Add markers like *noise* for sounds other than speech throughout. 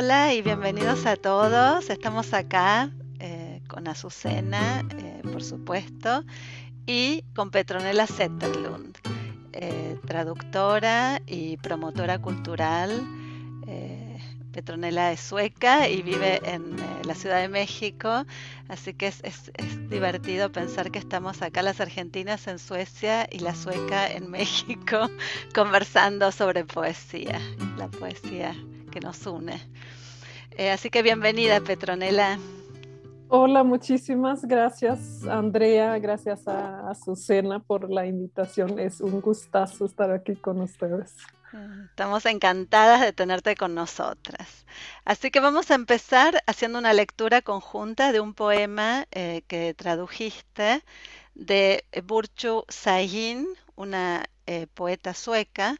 Hola y bienvenidos a todos. Estamos acá eh, con Azucena, eh, por supuesto, y con Petronela Zetterlund, eh, traductora y promotora cultural. Petronela es sueca y vive en la Ciudad de México, así que es, es, divertido pensar que estamos acá las argentinas en Suecia y la sueca en *laughs* México conversando sobre poesía, la poesía que nos une. Eh, así que bienvenida, Petronela. Hola, muchísimas gracias, Andrea. Gracias a Azucena por la invitación. Es un gustazo estar aquí con ustedes. Estamos encantadas de tenerte con nosotras. Así que vamos a empezar haciendo una lectura conjunta de un poema eh, que tradujiste de Burcu Sahin, una eh, poeta sueca,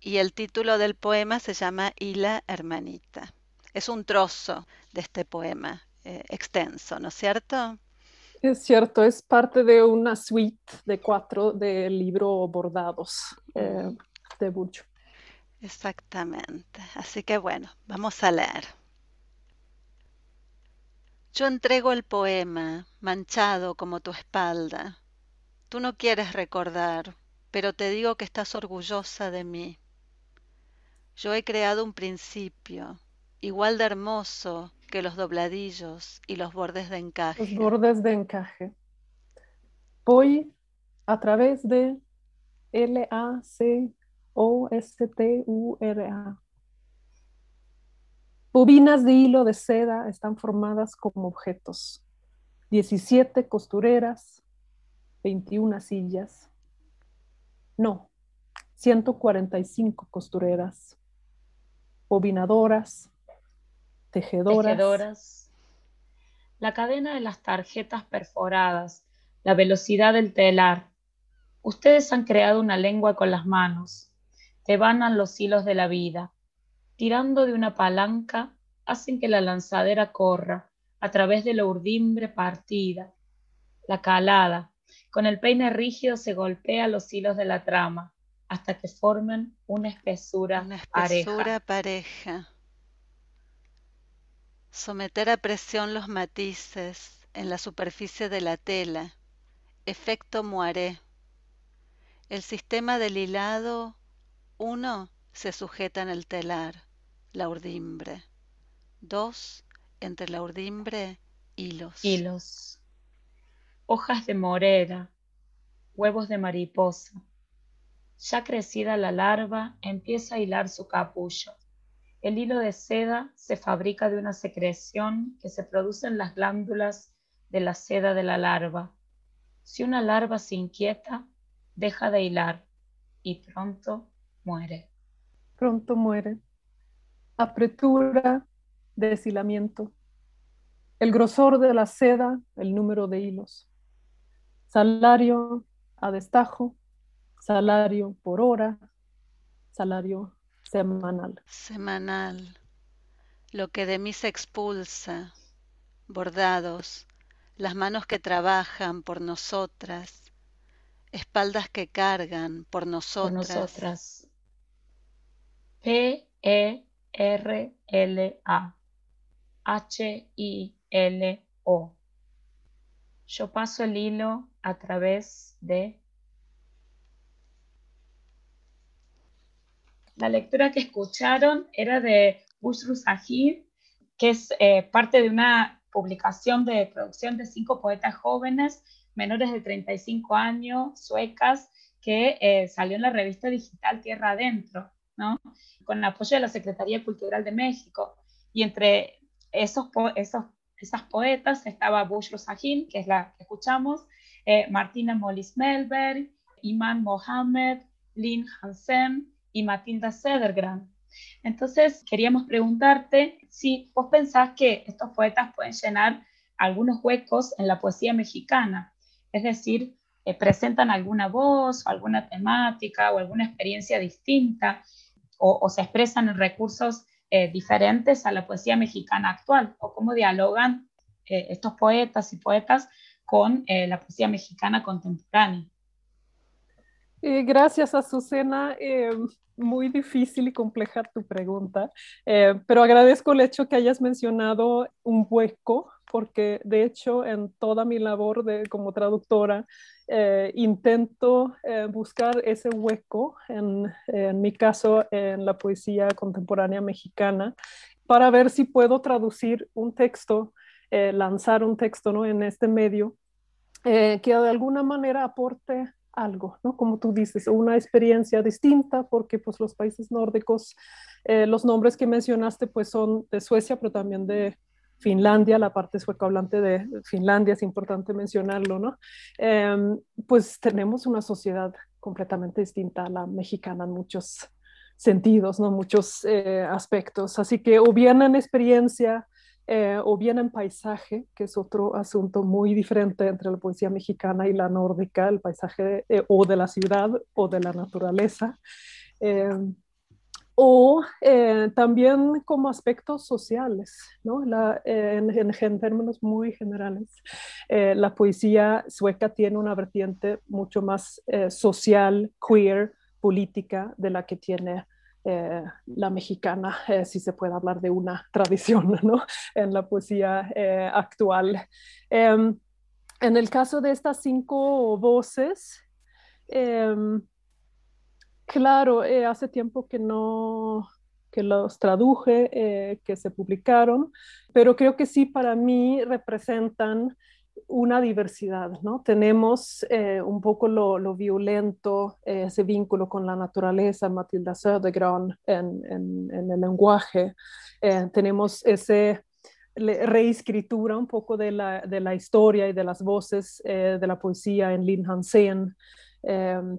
y el título del poema se llama Y la hermanita. Es un trozo de este poema eh, extenso, ¿no es cierto? Es cierto, es parte de una suite de cuatro del libro Bordados eh, de Burcho. Exactamente. Así que bueno, vamos a leer. Yo entrego el poema, manchado como tu espalda. Tú no quieres recordar, pero te digo que estás orgullosa de mí. Yo he creado un principio, igual de hermoso que los dobladillos y los bordes de encaje. Los bordes de encaje. Voy a través de L-A-C-O-S-T-U-R-A. Bobinas de hilo de seda están formadas como objetos. 17 costureras, 21 sillas. No, 145 costureras, bobinadoras, tejedoras. La cadena de las tarjetas perforadas, la velocidad del telar. Ustedes han creado una lengua con las manos, devanan los hilos de la vida. Tirando de una palanca, hacen que la lanzadera corra a través de la urdimbre partida. La calada, con el peine rígido se golpea los hilos de la trama hasta que formen una espesura, una espesura pareja. Someter a presión los matices en la superficie de la tela. Efecto moiré. El sistema del hilado, uno, se sujeta en el telar, la urdimbre. Dos, entre la urdimbre, hilos. Hilos. Hojas de morera, huevos de mariposa ya crecida la larva, empieza a hilar su capullo. El hilo de seda se fabrica de una secreción que se produce en las glándulas de la seda de la larva. Si una larva se inquieta, deja de hilar y pronto muere. Pronto muere. Apretura, deshilamiento. El grosor de la seda, el número de hilos. Salario a destajo, salario por hora, salario semanal. Semanal. Lo que de mí se expulsa, bordados, las manos que trabajan por nosotras, espaldas que cargan por nosotras. Por nosotras. P E R L A H I L O. Yo paso el hilo a través de La lectura que escucharon era de Bushru Sahib, que es eh, parte de una publicación de producción de cinco poetas jóvenes, menores de 35 años, suecas, que eh, salió en la revista digital Tierra Adentro, ¿no? con apoyo de la Secretaría Cultural de México. Y entre esos, esos esas poetas estaba Bushru Sahib, que es la que escuchamos, eh, Martina Mollis Melberg, Iman Mohamed, Lynn Hansen, y Matilda Sedergran. Entonces, queríamos preguntarte si vos pensás que estos poetas pueden llenar algunos huecos en la poesía mexicana, es decir, eh, presentan alguna voz alguna temática o alguna experiencia distinta o, se expresan en recursos eh, diferentes a la poesía mexicana actual o cómo dialogan eh, estos poetas y poetas con la poesía mexicana contemporánea. Eh, gracias, Azucena. Eh, muy difícil y compleja tu pregunta, eh, pero agradezco el hecho que hayas mencionado un hueco, porque de hecho en toda mi labor de, como traductora intento buscar ese hueco, en, en, mi caso en la poesía contemporánea mexicana, para ver si puedo traducir un texto, lanzar un texto ¿no? en este medio que de alguna manera aporte algo, ¿no? Como tú dices, una experiencia distinta, porque pues los países nórdicos, eh, los nombres que mencionaste pues son de Suecia, pero también de Finlandia, la parte sueca hablante de Finlandia, es importante mencionarlo, ¿no? Em, pues tenemos una sociedad completamente distinta a la mexicana en muchos sentidos, ¿no? Muchos eh, aspectos. Así que o bien en experiencia, eh, o bien en paisaje, que es otro asunto muy diferente entre la poesía mexicana y la nórdica, el paisaje eh, o de la ciudad o de la naturaleza, eh, o también como aspectos sociales, ¿no? en, en, términos muy generales. la poesía sueca tiene una vertiente mucho más social, queer, política de la que tiene eh, la mexicana, eh, si se puede hablar de una *laughs* tradición ¿no? en la poesía eh, actual. Em, en el caso de estas cinco voces, em, claro, hace tiempo que no que los traduje, que se publicaron, pero creo que sí para mí representan una diversidad, ¿no? Tenemos eh, un poco lo, violento, eh, ese vínculo con la naturaleza, Matilda Södergran en, en, el lenguaje. Eh, tenemos esa reescritura un poco de la, de la, historia y de las voces de la poesía en Linn Hansen.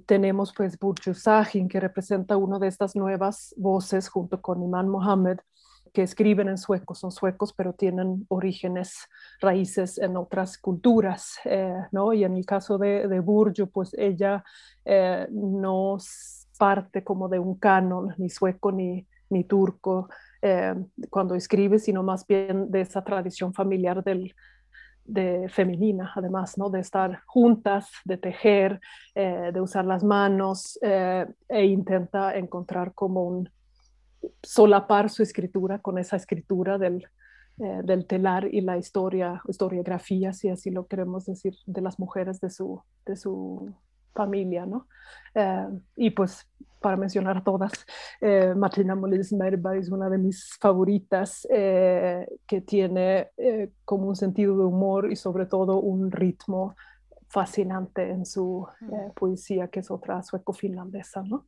tenemos pues Burcu Sahin, que representa una de estas nuevas voces junto con Iman Mohammed que escriben en sueco, son suecos, pero tienen orígenes, raíces en otras culturas, eh, ¿no? Y en el caso de, de Burjo, pues ella eh, no parte como de un canon, ni sueco ni, ni turco, eh, cuando escribe, sino más bien de esa tradición familiar del, de femenina, además, ¿no? De estar juntas, de tejer, de usar las manos e intenta encontrar como un, solapar su escritura con esa escritura del, eh, del telar y la historia, historiografía, si así lo queremos decir, de las mujeres de su, de su familia, ¿no? Eh, y pues para mencionar todas, eh, Martina Molins Merba es una de mis favoritas, que tiene como un sentido de humor y sobre todo un ritmo fascinante en su mm. poesía, que es otra sueco-finlandesa, ¿no?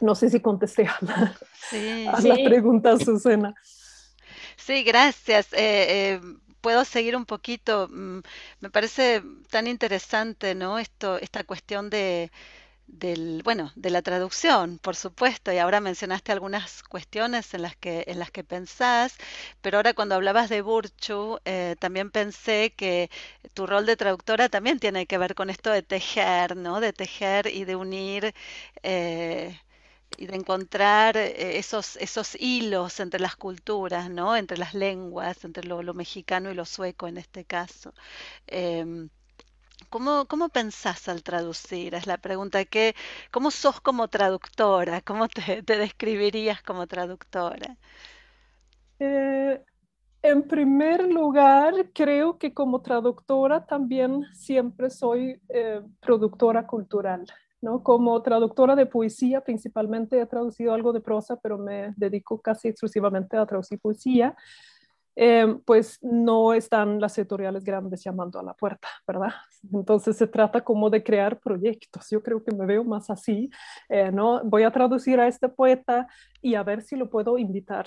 No sé si contesté a la, pregunta, Susana. Sí, gracias. Eh, eh, puedo seguir un poquito. Mm, me parece tan interesante, ¿no? Esto, esta cuestión de, del, bueno, de la traducción, por supuesto, y ahora mencionaste algunas cuestiones en las que, en las que pensás, pero ahora cuando hablabas de Burchu, eh, también pensé que tu rol de traductora también tiene que ver con esto de tejer, ¿no? De tejer y de unir y de encontrar eh, esos, esos hilos entre las culturas, ¿no? entre las lenguas, entre lo, mexicano y lo sueco en este caso. Em, ¿Cómo, ¿Cómo, pensás al traducir? Es la pregunta. que ¿Cómo sos como traductora? ¿Cómo te, describirías como traductora? Eh, en primer lugar, creo que como traductora también siempre soy eh, productora cultural. ¿No? Como traductora de poesía, principalmente he traducido algo de prosa, pero me dedico casi exclusivamente a traducir poesía. Eh, pues no están las editoriales grandes llamando a la puerta, ¿verdad? Entonces se trata como de crear proyectos. Yo creo que me veo más así, eh, ¿no? Voy a traducir a este poeta y a ver si lo puedo invitar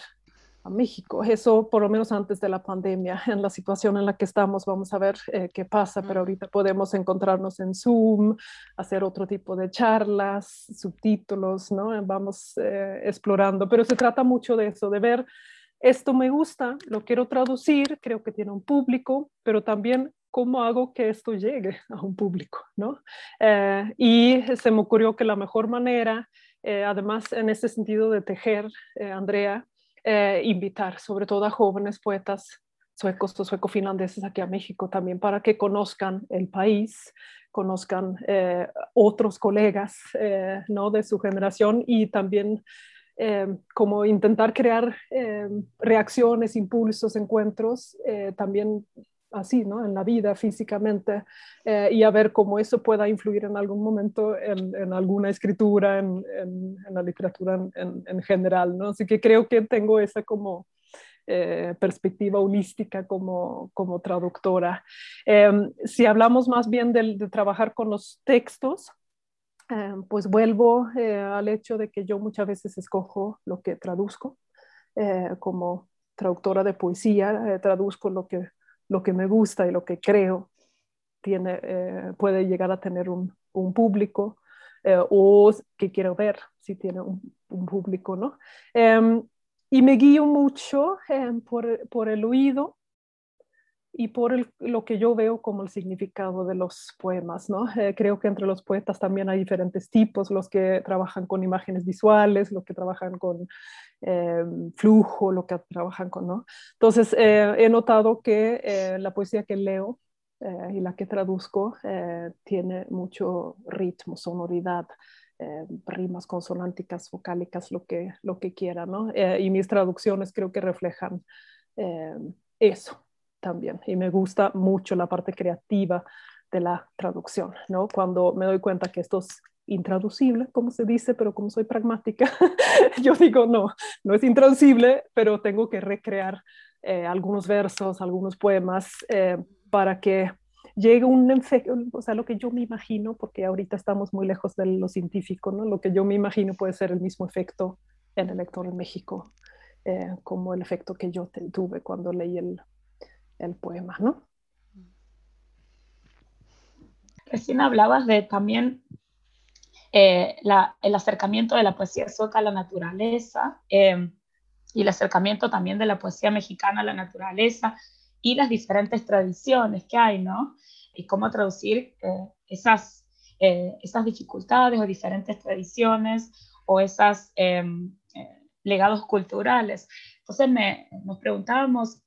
a México. Eso por lo menos antes de la pandemia, en la situación en la que estamos, vamos a ver eh, qué pasa, pero ahorita podemos encontrarnos en Zoom, hacer otro tipo de charlas, subtítulos, ¿no? Vamos eh, explorando, pero se trata mucho de eso, de ver, esto me gusta, lo quiero traducir, creo que tiene un público, pero también cómo hago que esto llegue a un público, ¿no? Eh, y se me ocurrió que la mejor manera, además en ese sentido de tejer, Andrea, eh, invitar sobre todo a jóvenes poetas suecos o sueco-finlandeses aquí a México también para que conozcan el país, conozcan eh, otros colegas eh, ¿no? de su generación y también como intentar crear reacciones, impulsos, encuentros, también así, ¿no? En la vida físicamente y a ver cómo eso pueda influir en algún momento en, alguna escritura, en, la literatura en, general, ¿no? Así que creo que tengo esa como eh, perspectiva holística como, como traductora. Em, si hablamos más bien de, trabajar con los textos, em, pues vuelvo eh, al hecho de que yo muchas veces escojo lo que traduzco. Eh, como traductora de poesía, traduzco lo que, lo que me gusta y lo que creo tiene, puede llegar a tener un, un público o que quiero ver si tiene un, un público, ¿no? Em, y me guío mucho eh, por, por, el oído y por lo que yo veo como el significado de los poemas. ¿no? Eh, creo que entre los poetas también hay diferentes tipos, los que trabajan con imágenes visuales, los que trabajan con eh, flujo, los que trabajan con... ¿no? Entonces, he notado que la poesía que leo y la que traduzco tiene mucho ritmo, sonoridad. Eh, rimas consonánticas, vocálicas, lo que, lo que quiera, ¿no? Eh, y mis traducciones creo que reflejan eh, eso también. Y me gusta mucho la parte creativa de la traducción, ¿no? Cuando me doy cuenta que esto es intraducible, como se dice, pero como soy pragmática, *laughs* yo digo, no, no es intraducible, pero tengo que recrear algunos versos, algunos poemas para que llega un efecto, o sea, lo que yo me imagino, porque ahorita estamos muy lejos de lo científico, ¿no? Lo que yo me imagino puede ser el mismo efecto en el lector en México, eh, como el efecto que yo tuve cuando leí el, el poema, ¿no? Recién hablabas de también eh, el acercamiento de la poesía sueca a la naturaleza eh, y el acercamiento también de la poesía mexicana a la naturaleza y las diferentes tradiciones que hay, ¿no? Y cómo traducir eh, esas, eh, esas dificultades o diferentes tradiciones o esos em, eh, legados culturales. Entonces me, nos preguntábamos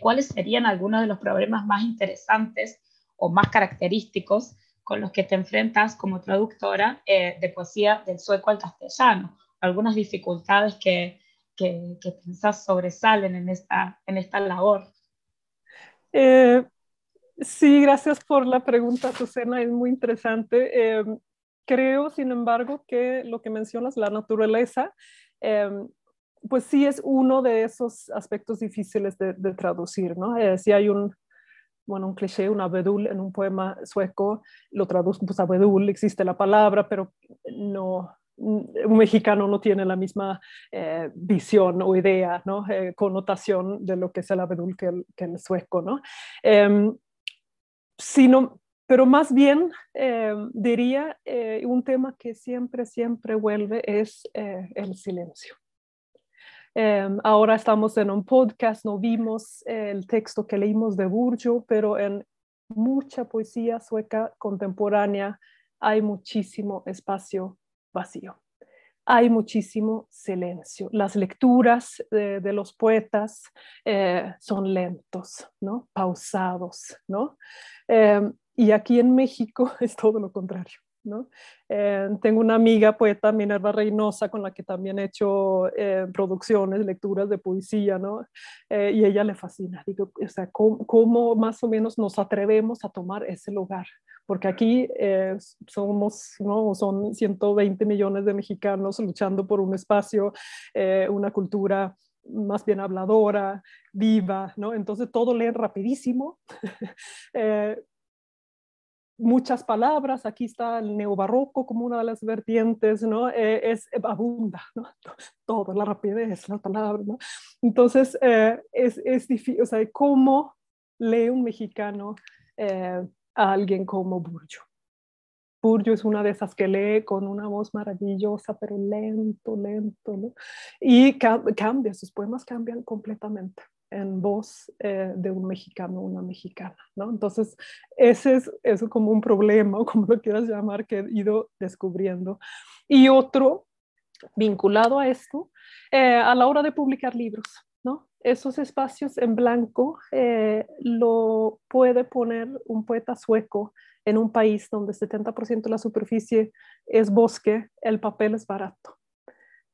cuáles serían algunos de los problemas más interesantes o más característicos con los que te enfrentas como traductora de poesía del sueco al castellano, algunas dificultades que, que, que pensás sobresalen en esta, en esta labor. Eh, sí, gracias por la pregunta, Susana, es muy interesante. Eh, creo, sin embargo, que lo que mencionas, la naturaleza, eh, pues sí es uno de esos aspectos difíciles de, traducir, ¿no? si hay un, bueno, un cliché, un abedul en un poema sueco, lo traduzco pues abedul, existe la palabra, pero no, un mexicano no tiene la misma eh, visión o idea, ¿no? Eh, connotación de lo que es el abedul que el, sueco, ¿no? Em, sino, pero más bien diría eh, un tema que siempre, siempre vuelve es el silencio. Em, ahora estamos en un podcast, no vimos el texto que leímos de Burjo, pero en mucha poesía sueca contemporánea hay muchísimo espacio vacío. Hay muchísimo silencio. Las lecturas de, los poetas eh, son lentos, ¿no? pausados. ¿no? Em, y aquí en México *laughs* es todo lo contrario. ¿No? Eh, tengo una amiga poeta, Minerva Reynosa, con la que también he hecho eh, producciones, lecturas de poesía, ¿no? y ella le fascina. Digo, o sea, ¿cómo, más o menos nos atrevemos a tomar ese lugar? porque aquí eh, somos, ¿no? son 120 millones de mexicanos luchando por un espacio, eh, una cultura más bien habladora, viva, ¿no? Entonces todo leen rapidísimo. *laughs* Eh, muchas palabras, aquí está el neobarroco como una de las vertientes, ¿no? es abunda, ¿no? *laughs* Todo, la rapidez, la palabra, ¿no? Entonces, es, es difícil, o sea, ¿cómo lee un mexicano a alguien como Burjo. Burjo es una de esas que lee con una voz maravillosa, pero lento, lento, ¿no? Y cambia, sus poemas cambian completamente en voz eh, de un mexicano, una mexicana, ¿no? Entonces, ese es, eso como un problema, *laughs* o como lo quieras llamar, que he ido descubriendo. Y otro, vinculado a esto, eh, a la hora de publicar libros. ¿no? Esos espacios en blanco eh, lo puede poner un poeta sueco en un país donde 70% de la superficie es bosque, el papel es barato.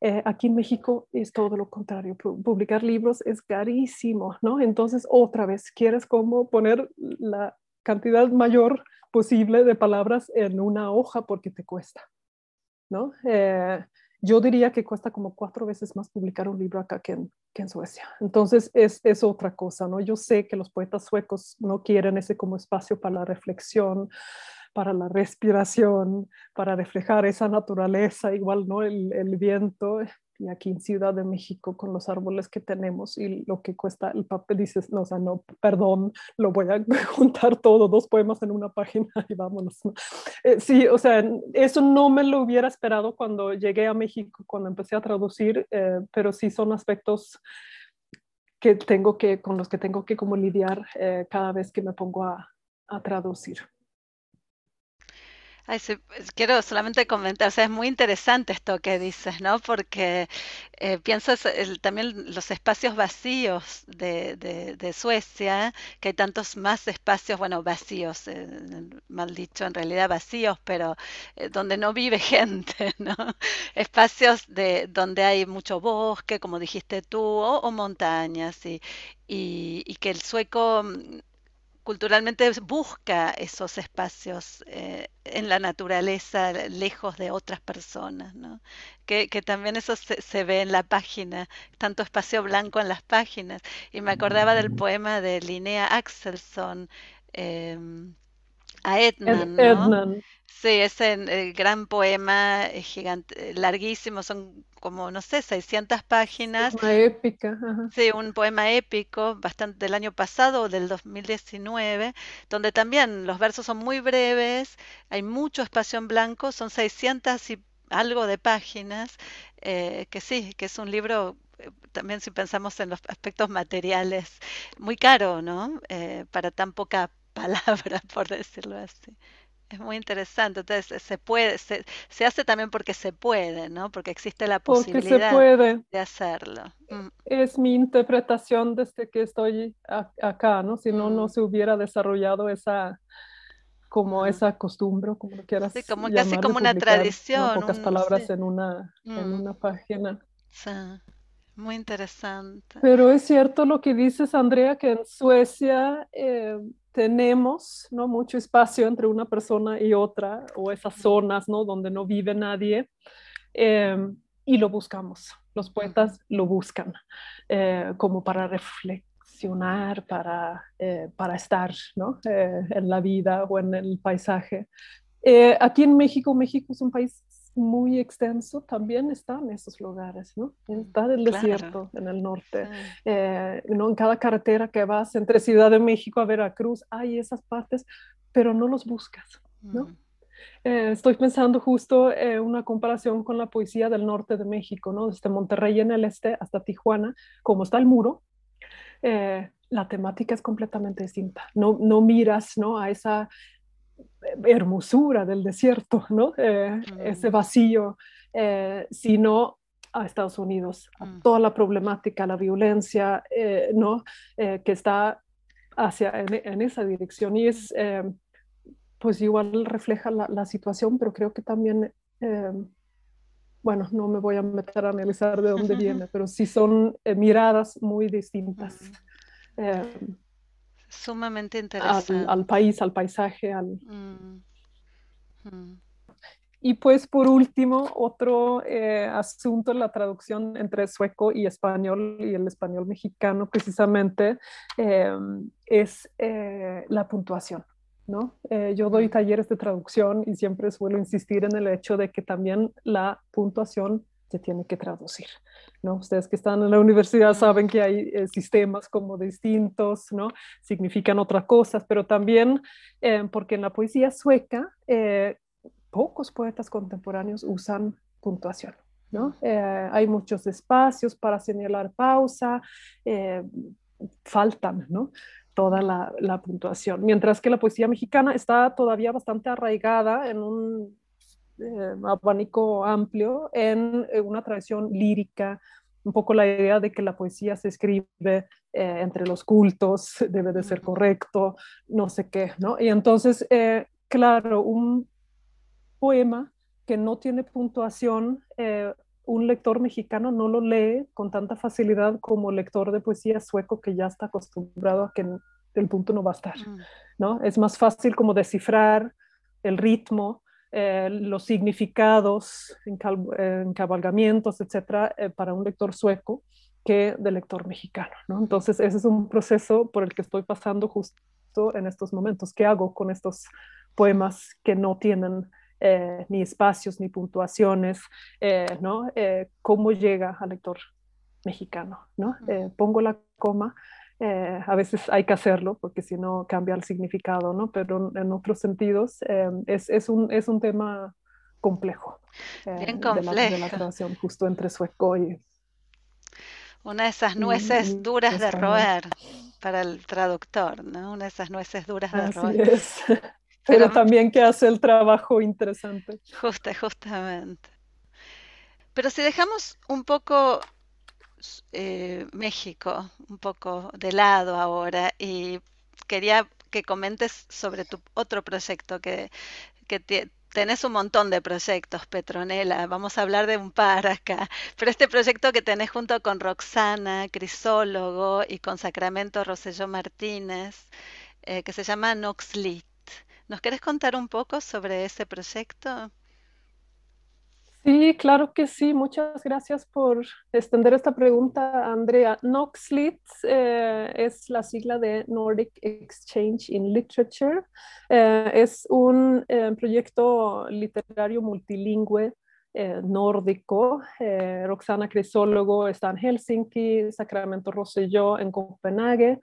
Eh, aquí en México es todo lo contrario. Publicar libros es carísimo, ¿no? Entonces, otra vez, quieres como poner la cantidad mayor posible de palabras en una hoja porque te cuesta, ¿no? Eh, yo diría que cuesta como cuatro veces más publicar un libro acá que en, que en Suecia. Entonces es, es, otra cosa, ¿no? Yo sé que los poetas suecos no quieren ese como espacio para la reflexión, para la respiración, para reflejar esa naturaleza, igual, ¿no? El, el viento, y aquí en Ciudad de México con los árboles que tenemos y lo que cuesta el papel, dices, no, o sea, no, perdón, lo voy a *laughs* juntar todo, dos poemas en una página *laughs* y vámonos. Eh, sí, o sea, eso no me lo hubiera esperado cuando llegué a México, cuando empecé a traducir, eh, pero sí son aspectos que tengo que, con los que tengo que como lidiar eh, cada vez que me pongo a, a traducir. Ay, quiero solamente comentar, o sea, es muy interesante esto que dices, ¿no? Porque eh, piensas también los espacios vacíos de, de, Suecia, que hay tantos más espacios, bueno, vacíos, eh, mal dicho, en realidad vacíos, pero eh, donde no vive *laughs* gente, ¿no? Espacios de donde hay mucho bosque, como dijiste tú, o, montañas, y, y, y que el sueco mm, culturalmente busca esos espacios eh, en la naturaleza, lejos de otras personas, ¿no? que, también eso se, ve en la página, tanto espacio blanco en las páginas. Y me acordaba del poema de Linnea Axelsson, em, a Ednan, Sí, es el gran poema eh, gigante, larguísimo, son como, no sé, 600 páginas. Una épica. Sí, un poema épico, bastante del año pasado, del 2019, donde también los versos son muy breves, hay mucho espacio en blanco, son 600 y algo de páginas, eh, que sí, que es un libro eh, también si pensamos en los aspectos materiales, muy caro, ¿no? para tan poca *laughs* palabra, por decirlo así. Es muy interesante. Entonces, se puede, se, se, hace también porque se puede, ¿no? Porque existe la posibilidad de hacerlo. Mm. Es mi interpretación desde que estoy acá, ¿no? Si no, no mm. se hubiera desarrollado esa como esa costumbre, como lo quieras sí, como casi como una tradición. pocas palabras en, una, en mm. una página. Sí. Muy interesante. Pero es cierto lo que dices, Andrea, que en Suecia eh, tenemos ¿no? mucho espacio entre una persona y otra, o esas zonas ¿no? donde no vive nadie, em, y lo buscamos. Los poetas lo buscan eh, como para reflexionar, para, eh, para estar ¿no? Eh, en la vida o en el paisaje. aquí en México, México es un país muy extenso, también está en esos lugares, ¿no? Está el desierto en el norte, eh, ¿no? En cada carretera que vas entre Ciudad de México a Veracruz hay esas partes, pero no los buscas, ¿no? Eh, estoy pensando justo en una comparación con la poesía del norte de México, ¿no? Desde Monterrey en el este hasta Tijuana, como está el muro, eh, la temática es completamente distinta. No, no miras, ¿no? A esa hermosura del desierto, ¿no? Eh, ese mm. vacío, eh, sino a Estados Unidos, a mm. toda la problemática, la violencia, eh, ¿no? que está hacia en, esa dirección y es, pues igual refleja la, situación, pero creo que también, bueno, no me voy a meter a analizar de dónde *laughs* viene, pero sí son miradas muy distintas. Mm. Sumamente interesante. Al, país, al paisaje, al... Mm, mm. Y pues por último, otro eh, asunto, la traducción entre sueco y español y el español mexicano precisamente, em, es eh, la puntuación. ¿no? Eh, yo doy mm. talleres de traducción y siempre suelo insistir en el hecho de que también la puntuación se tiene que traducir, ¿no? Ustedes que están en la universidad saben que hay eh, sistemas como distintos, ¿no? Significan otras cosas, pero también eh, porque en la poesía sueca eh, pocos poetas contemporáneos usan puntuación, ¿no? hay muchos espacios para señalar pausa, faltan, ¿no? toda la, la puntuación, mientras que la poesía mexicana está todavía bastante arraigada en un eh, abanico amplio en eh, una tradición lírica, un poco la idea de que la poesía se escribe entre los cultos, *laughs* debe de ser correcto, no sé qué, ¿no? Y entonces, claro, un poema que no tiene puntuación, un lector mexicano no lo lee con tanta facilidad como lector de poesía sueco que ya está acostumbrado a que el punto no va a estar, mm. ¿no? Es más fácil como descifrar el ritmo, eh, los significados, encabalgamientos, etcétera, eh, para un lector sueco que de lector mexicano, ¿no? Entonces, ese es un proceso por el que estoy pasando justo en estos momentos. ¿Qué hago con estos poemas que no tienen eh, ni espacios ni puntuaciones, eh, ¿no? Eh, ¿Cómo llega al lector mexicano? ¿no? pongo la coma, a veces hay que hacerlo porque si no cambia el significado, ¿no? pero en otros sentidos es, es, un, es un tema complejo. Bien complejo. De la, relación justo entre sueco y... Una de esas nueces duras de roer para el traductor, ¿no? Una de esas nueces duras de Así Es. *laughs* *laughs* pero también que hace el trabajo interesante. Justa, justamente. Pero si dejamos un poco eh, México, un poco de lado ahora, y quería que comentes sobre tu otro proyecto que, que tenés un montón de proyectos, Petronela, vamos a hablar de un par acá, pero este proyecto que tenés junto con Roxana, Crisólogo y con Sacramento Roselló Martínez, eh, que se llama Noxlit. ¿Nos querés contar un poco sobre ese proyecto? Sí, claro que sí. Muchas gracias por extender esta pregunta, Andrea. NOXLIT eh, es la sigla de Nordic Exchange in Literature. Eh, es un eh, proyecto literario multilingüe nórdico. Roxana Crisólogo está en Helsinki, Sacramento Rosselló en Copenhague.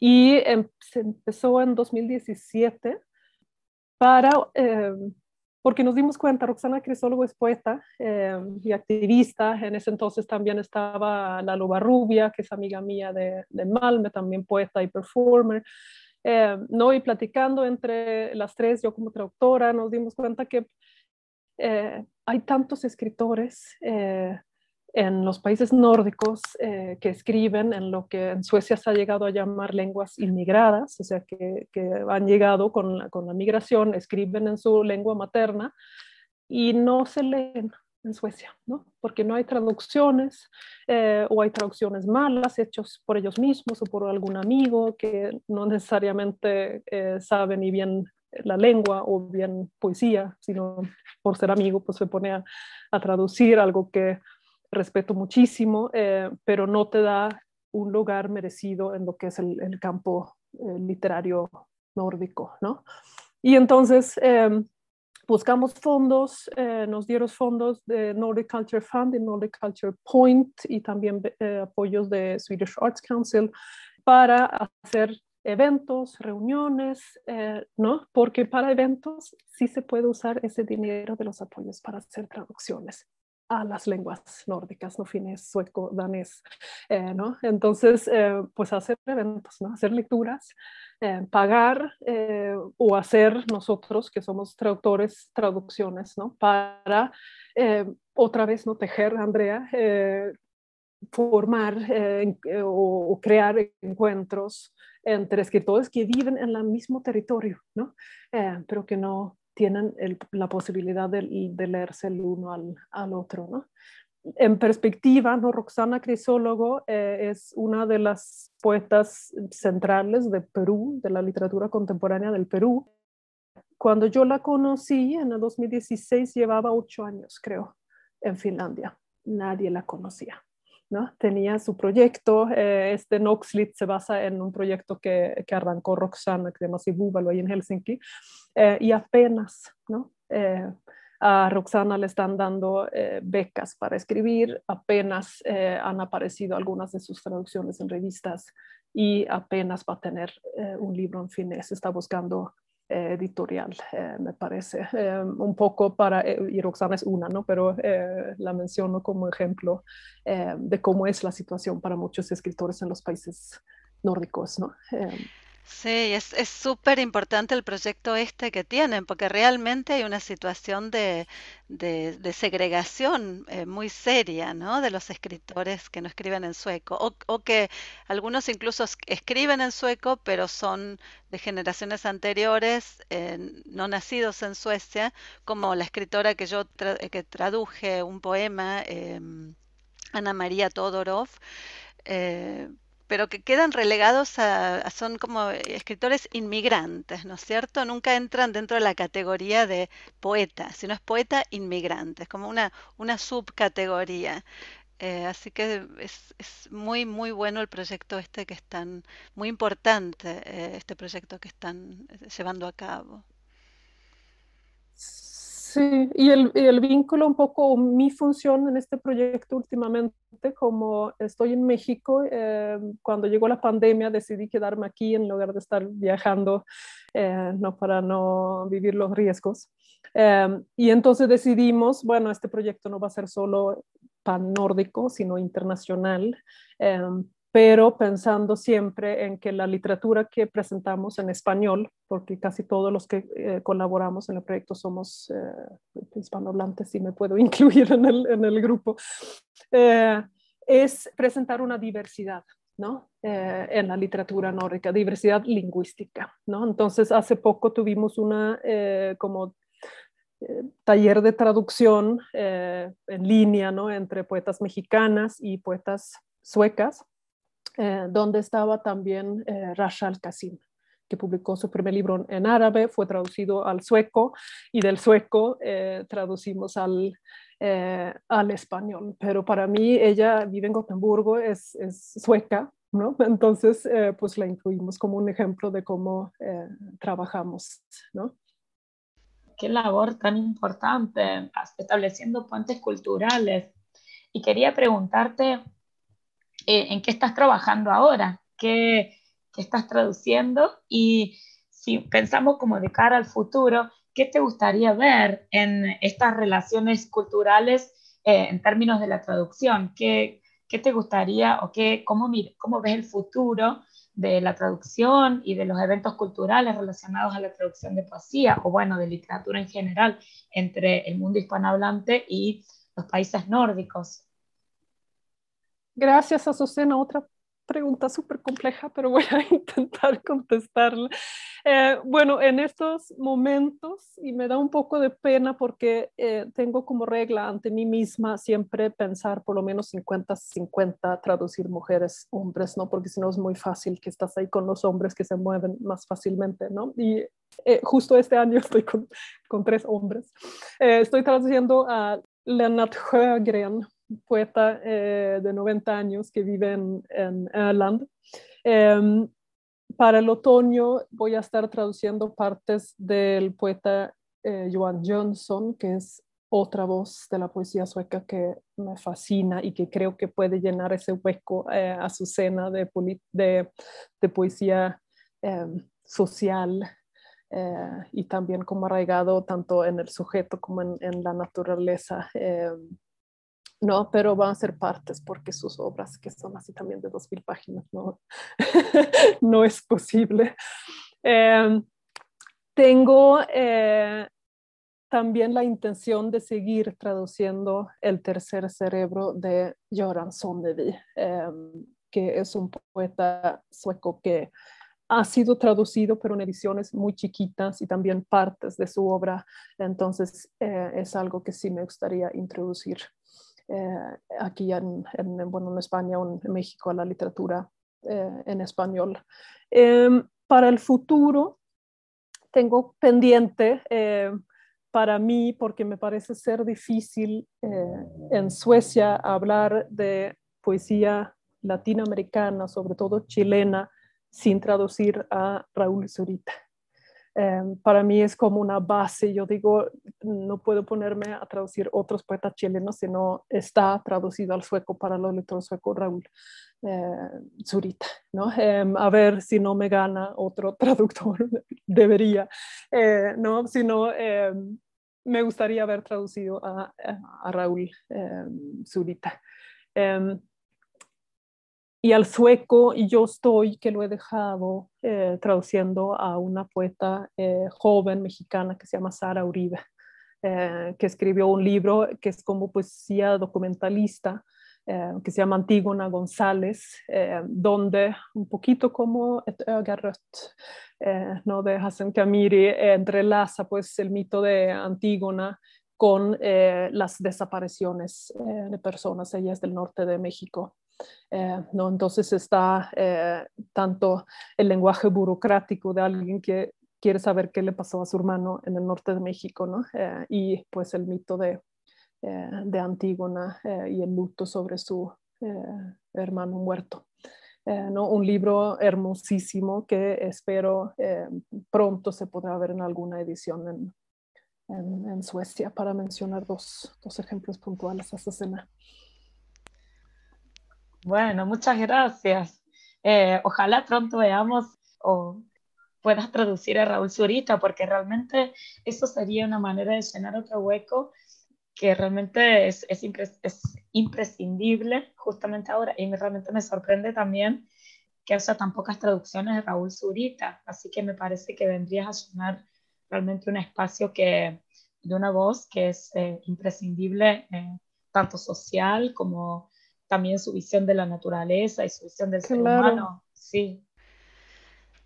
Y em, se empezó en 2017 para, porque nos dimos cuenta, Roxana Crisólogo es poeta y activista, en ese entonces también estaba Lalo Barrubia, que es amiga mía de, de Malme, también poeta y performer, ¿no? Y platicando entre las tres, yo como traductora, nos dimos cuenta que eh, hay tantos escritores eh, en los países nórdicos eh, que escriben en lo que en Suecia se ha llegado a llamar lenguas inmigradas, o sea, que, han llegado con la, con la, migración, escriben en su lengua materna y no se leen en Suecia, ¿no? Porque no hay traducciones eh, o hay traducciones malas hechas por ellos mismos o por algún amigo que no necesariamente eh, sabe ni bien la lengua o bien poesía, sino por ser amigo, pues se pone a, a traducir algo que respeto muchísimo, eh, pero no te da un lugar merecido en lo que es el, campo eh, literario nórdico, ¿no? Y entonces em, buscamos fondos, eh, nos dieron fondos de Nordic Culture Fund y Nordic Culture Point y también apoyos de Swedish Arts Council para hacer eventos, reuniones, ¿no? Porque para eventos sí se puede usar ese dinero de los apoyos para hacer traducciones a las lenguas nórdicas, no finés, sueco, danés, eh, ¿no? Entonces, eh, pues hacer eventos, ¿no? Hacer lecturas, eh, pagar o hacer nosotros, que somos traductores, traducciones, ¿no? Para otra vez, ¿no? Tejer, Andrea, formar o, crear encuentros entre escritores que viven en el mismo territorio, ¿no? pero que no tienen la posibilidad de, leerse el uno al, otro. ¿no? En perspectiva, ¿no? Roxana Crisólogo eh, es una de las poetas centrales de Perú, de la literatura contemporánea del Perú. Cuando yo la conocí en el 2016 llevaba ocho años, creo, en Finlandia. Nadie la conocía. ¿No? Tenía su proyecto, eh, este Noxlit se basa en un proyecto que, que arrancó Roxana, que se llama Sibúbalo, ahí en Helsinki, eh, y apenas, ¿no? Eh, a Roxana le están dando becas para escribir, apenas han aparecido algunas de sus traducciones en revistas y apenas va a tener un libro en finés, está buscando editorial, eh, me parece. Eh, un poco para, eh, y Roxana es una, ¿no? Pero la menciono como ejemplo de cómo es la situación para muchos escritores en los países nórdicos, ¿no? Sí, es súper importante el proyecto este que tienen, porque realmente hay una situación de, de, segregación eh, muy seria, ¿no? De los escritores que no escriben en sueco, o, que algunos incluso es- escriben en sueco, pero son de generaciones anteriores, eh, no nacidos en Suecia, como la escritora que yo tra- eh, que traduje un poema, em, Ana María Todorov eh, pero que quedan relegados a, a- son como escritores inmigrantes, ¿no es cierto? Nunca entran dentro de la categoría de poeta, sino es poeta inmigrante, es como una, una subcategoría. Eh, así que es, es muy, muy bueno el proyecto este que están, muy importante eh, este proyecto que están eh, llevando a cabo. Sí, y el, y el vínculo un poco, mi función en este proyecto últimamente, como estoy en México, eh, cuando llegó la pandemia decidí quedarme aquí en lugar de estar viajando, eh, no para no vivir los riesgos. Eh, y entonces decidimos, bueno, este proyecto no va a ser solo pan nórdico, sino internacional. Pero pensando siempre en que la literatura que presentamos en español, porque casi todos los que eh, colaboramos en el proyecto somos eh, hispanohablantes, si me puedo *laughs* incluir en el, en el grupo, eh, es presentar una diversidad. ¿no? Eh, en la literatura nórdica, diversidad lingüística. ¿no? Entonces, hace poco tuvimos una eh, como eh, taller de traducción en línea ¿no? entre poetas mexicanas y poetas suecas, eh, donde estaba también eh, Rasha Al-Qasim, que publicó su primer libro en árabe, fue traducido al sueco y del sueco eh, traducimos al, eh, al español. Pero para mí ella vive en Gotemburgo, es, es sueca, ¿no? *laughs* Entonces, eh, pues la incluimos como un ejemplo de cómo eh, trabajamos, ¿no? Qué labor tan importante, estableciendo puentes culturales. Y quería preguntarte, eh, en qué estás trabajando ahora, qué, estás traduciendo y si pensamos como de cara al futuro, ¿qué te gustaría ver en estas relaciones culturales eh, en términos de la traducción? ¿Qué, qué te gustaría o qué, cómo, cómo ves el futuro de la traducción y de los eventos culturales relacionados a la traducción de poesía o bueno, de literatura en general entre el mundo hispanohablante y los países nórdicos? Gracias, Azucena. Otra pregunta súper compleja, pero voy a *laughs* intentar contestarla. Eh, bueno, en estos momentos, y me da un poco de pena porque eh, tengo como regla ante mí misma siempre pensar por lo menos 50-50, traducir mujeres, hombres, ¿no? Porque si no es muy fácil que estás ahí con los hombres que se mueven más fácilmente, ¿no? Y eh, justo este año *laughs* estoy con, con tres hombres. Eh, estoy traduciendo a Lennart Sjögren, poeta eh, de 90 años que vive en, en. Eh, para el otoño voy a estar traduciendo partes del poeta eh, Johan Jönsson, que es otra voz de la poesía sueca que me fascina y que creo que puede llenar ese hueco eh, a su cena de, poesía em, social eh, y también como arraigado tanto en el sujeto como en, la naturaleza. Eh, no, pero van a ser partes porque sus obras, que son así también de dos mil páginas, no, *laughs* no es posible. Eh, tengo eh, también la intención de seguir traduciendo El tercer cerebro de Göran Sonnevi, eh, que es un poeta sueco que ha sido traducido, pero en ediciones muy chiquitas y también partes de su obra. Entonces, eh, es algo que sí me gustaría introducir aquí en, en, bueno, en España o en México la literatura eh, en español. Eh, para el futuro, tengo pendiente para mí, porque me parece ser difícil en Suecia hablar de poesía latinoamericana, sobre todo chilena, sin traducir a Raúl Zurita. Eh, para mí es como una base. Yo digo, no puedo ponerme a traducir otros poetas chilenos si no está traducido al sueco para los lectores suecos Raúl eh, Zurita. ¿no? Eh, a ver si no me gana otro *laughs* traductor, debería. no, si no, me gustaría haber traducido a, a, eh, em, em, em, em, em, em, em, Raúl Zurita. Y al sueco, y yo estoy, que lo he dejado eh, traduciendo a una poeta eh, joven mexicana que se llama Sara Uribe, eh, que escribió un libro que es como poesía documentalista, que se llama Antígona González, donde un poquito como Garrett, ¿no? de Hassan Kamiri, entrelaza pues el mito de Antígona con las desapariciones de personas, ella es del norte de México. Eh, ¿no? Entonces está eh, tanto el lenguaje burocrático de alguien que quiere saber qué le pasó a su hermano en el norte de México, ¿no? Eh, y pues el mito de, de Antígona y el luto sobre su hermano muerto. ¿no? Un libro hermosísimo que espero pronto se podrá ver en alguna edición en, en, Suecia para mencionar dos, dos ejemplos puntuales a esta escena. Bueno, muchas gracias. Eh, ojalá pronto veamos o puedas traducir a Raúl Zurita, porque realmente eso sería una manera de llenar otro hueco que realmente es, es, imprescindible justamente ahora. Y realmente me sorprende también que haya tan pocas traducciones de Raúl Zurita. Así que me parece que vendrías a llenar realmente un espacio que, de una voz que es eh, imprescindible, eh, tanto social como también su visión de la naturaleza y su visión del ser humano. Sí.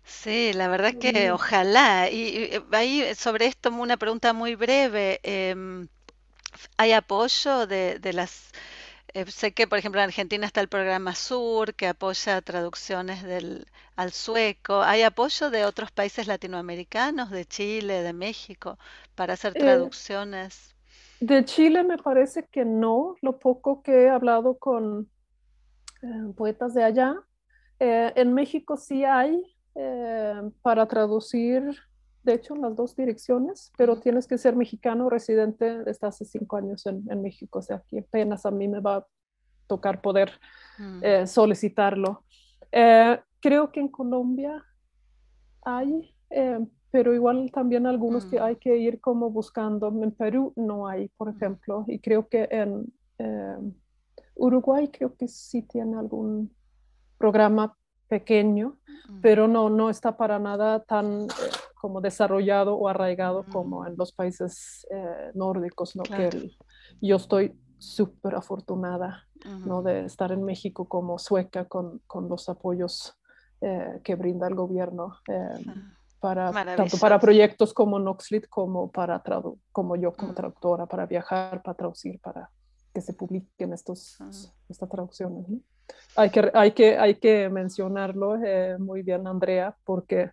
Sí, la verdad que ojalá. Y, ahí sobre esto una pregunta muy breve. Em, ¿Hay apoyo de, las... Eh, sé que, por ejemplo, en Argentina está el programa Sur, que apoya traducciones del, al sueco. ¿Hay apoyo de otros países latinoamericanos, de Chile, de México, para hacer eh, traducciones? De Chile me parece que no, lo poco que he hablado con eh, poetas de allá. Eh, en México sí hay eh, para traducir, de hecho, en las dos direcciones, pero tienes que ser mexicano residente desde hace cinco años en, México, o sea, que apenas a mí me va a tocar poder mm. solicitarlo. creo que en Colombia hay, pero igual también algunos que mm. hay que ir como buscando. En Perú no hay, por mm. ejemplo, y creo que en eh, Uruguay creo que sí tiene algún programa pequeño, mm. pero no, no está para nada tan eh, como desarrollado o arraigado como en los países eh, nórdicos, ¿no? Que yo estoy súper afortunada, ¿no? De estar en México como sueca con, con los apoyos que brinda el gobierno para, tanto para proyectos como Noxlit como, para como yo como mm. traductora, para viajar, para traducir, para que se publiquen estos, ah. estas traducciones. Hay, que, hay, que, hay que mencionarlo eh, muy bien, Andrea, porque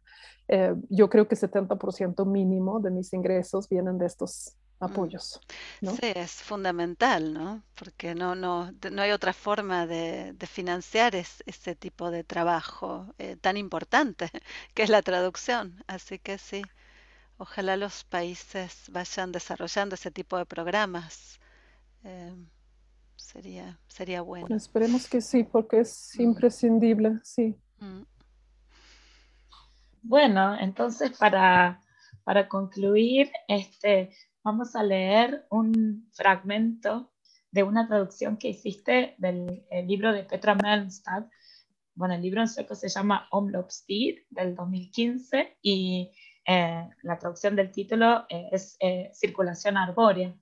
eh, yo creo que 70% mínimo de mis ingresos vienen de estos. Apoyos. ¿no? Sí, es fundamental, ¿no? Porque no, no, no hay otra forma de, financiar ese tipo de trabajo eh, tan importante *laughs* que es la traducción. Así que sí, ojalá los países vayan desarrollando ese tipo de programas. Eh, sería, sería bueno. esperemos que sí, porque es mm. imprescindible, sí. Mm. Bueno, entonces para, para concluir, este, vamos a leer un fragmento de una traducción que hiciste del libro de Petra Melnstad. Bueno, el libro en sueco se llama Omloppstid del 2015 y eh, la traducción del título eh, es eh, Circulación Arbórea.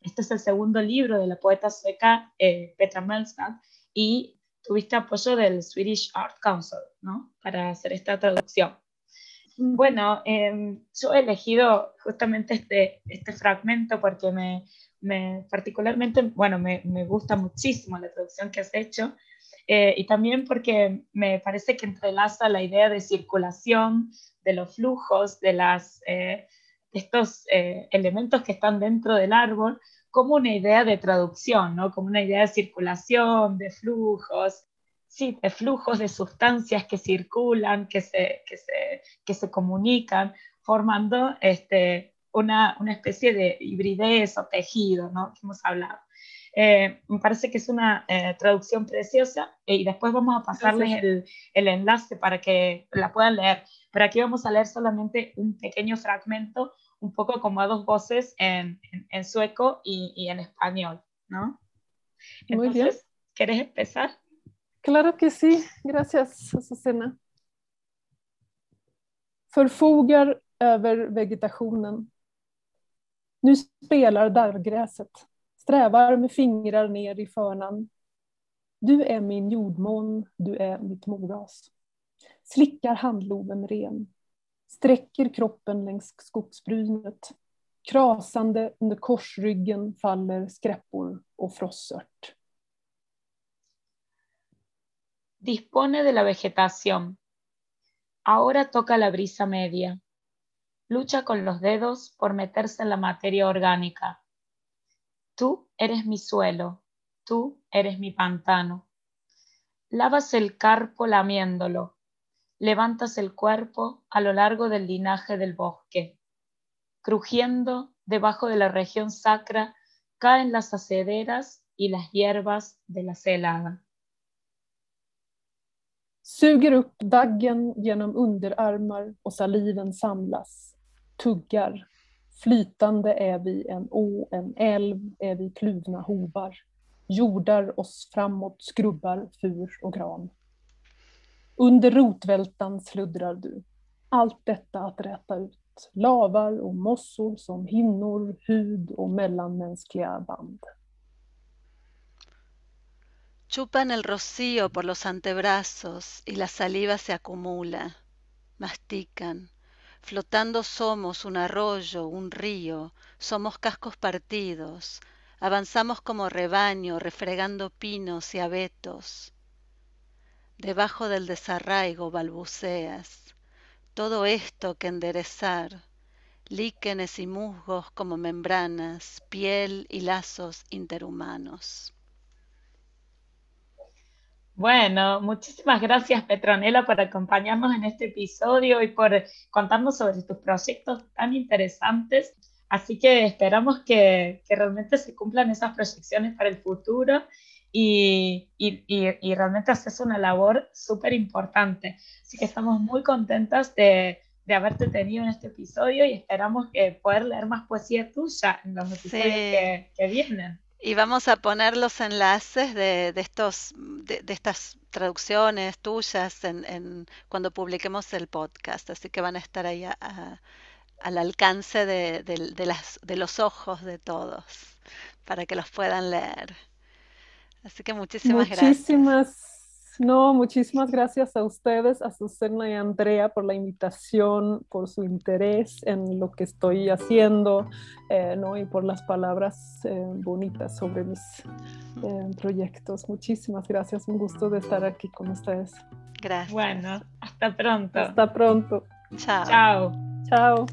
Este es el segundo libro de la poeta sueca Petra Melnstad y tuviste apoyo del Swedish Art Council ¿no? para hacer esta traducción. Bueno, em, yo he elegido justamente este, este fragmento porque me, me particularmente, bueno, me, me, gusta muchísimo la traducción que has hecho eh, y también porque me parece que entrelaza la idea de circulación, de los flujos, de las, eh, estos eh, elementos que están dentro del árbol como una idea de traducción, ¿no? como una idea de circulación, de flujos, sí, de flujos de sustancias que circulan, que se, que se, que se comunican, formando este, una, una, especie de hibridez o tejido, ¿no? Que hemos hablado. Eh, me parece que es una eh, traducción preciosa y después vamos a pasarles el, el, enlace para que la puedan leer. Pero aquí vamos a leer solamente un pequeño fragmento, un poco como a dos voces en, en, sueco y, y, en español, ¿no? Entonces, ¿querés empezar? Claro que sí. Gracias, Azucena. Förfogar över vegetationen. Nu spelar darrgräset, strävar med fingrar ner i förnan. Du är min jordmån, du är mitt moras. Slickar handloven ren, sträcker kroppen längs skogsbrynet. Krasande under korsryggen faller skräppor och frossört. Dispone de la vegetación. Ahora toca la brisa media. Lucha con los dedos por meterse en la materia orgánica. Tú eres mi suelo, tú eres mi pantano. Lavas el carpo lamiéndolo, levantas el cuerpo a lo largo del linaje del bosque. Crujiendo debajo de la región sacra caen las acederas y las hierbas de la celada. Suger upp daggen genom underarmar och saliven samlas. Tuggar. Flytande är vi en å, en älv, är vi kluvna hovar. Jordar oss framåt, skrubbar, fur och gran. Under rotvältan sluddrar du. Allt detta att räta ut. Lavar och mossor som hinnor, hud och mellanmänskliga band. Chupan el rocío por los antebrazos y la saliva se acumula. Mastican. Flotando somos un arroyo, un río, somos cascos partidos. Avanzamos como rebaño, refregando pinos y abetos. Debajo del desarraigo balbuceas. Todo esto que enderezar. Líquenes y musgos como membranas, piel y lazos interhumanos. Bueno, muchísimas gracias Petronela por acompañarnos en este episodio y por contarnos sobre tus proyectos tan interesantes. Así que esperamos que, realmente se cumplan esas proyecciones para el futuro y, realmente haces una labor súper importante. Así que estamos muy contentas de, haberte tenido en este episodio y esperamos que poder leer más poesía tuya en los episodios que vienen. Y vamos a poner los enlaces de, estos, de, estas traducciones tuyas en, cuando publiquemos el podcast, así que van a estar ahí al alcance de, las, de los ojos de todos para que los puedan leer. Así que muchísimas, gracias. No, muchísimas gracias a ustedes, a Susana y Andrea por la invitación, por su interés en lo que estoy haciendo eh, ¿no? y por las palabras eh, bonitas sobre mis eh, proyectos. Muchísimas gracias, un gusto de estar aquí con ustedes. Gracias. Bueno, hasta pronto. Hasta pronto. Chao. Chao. Chao.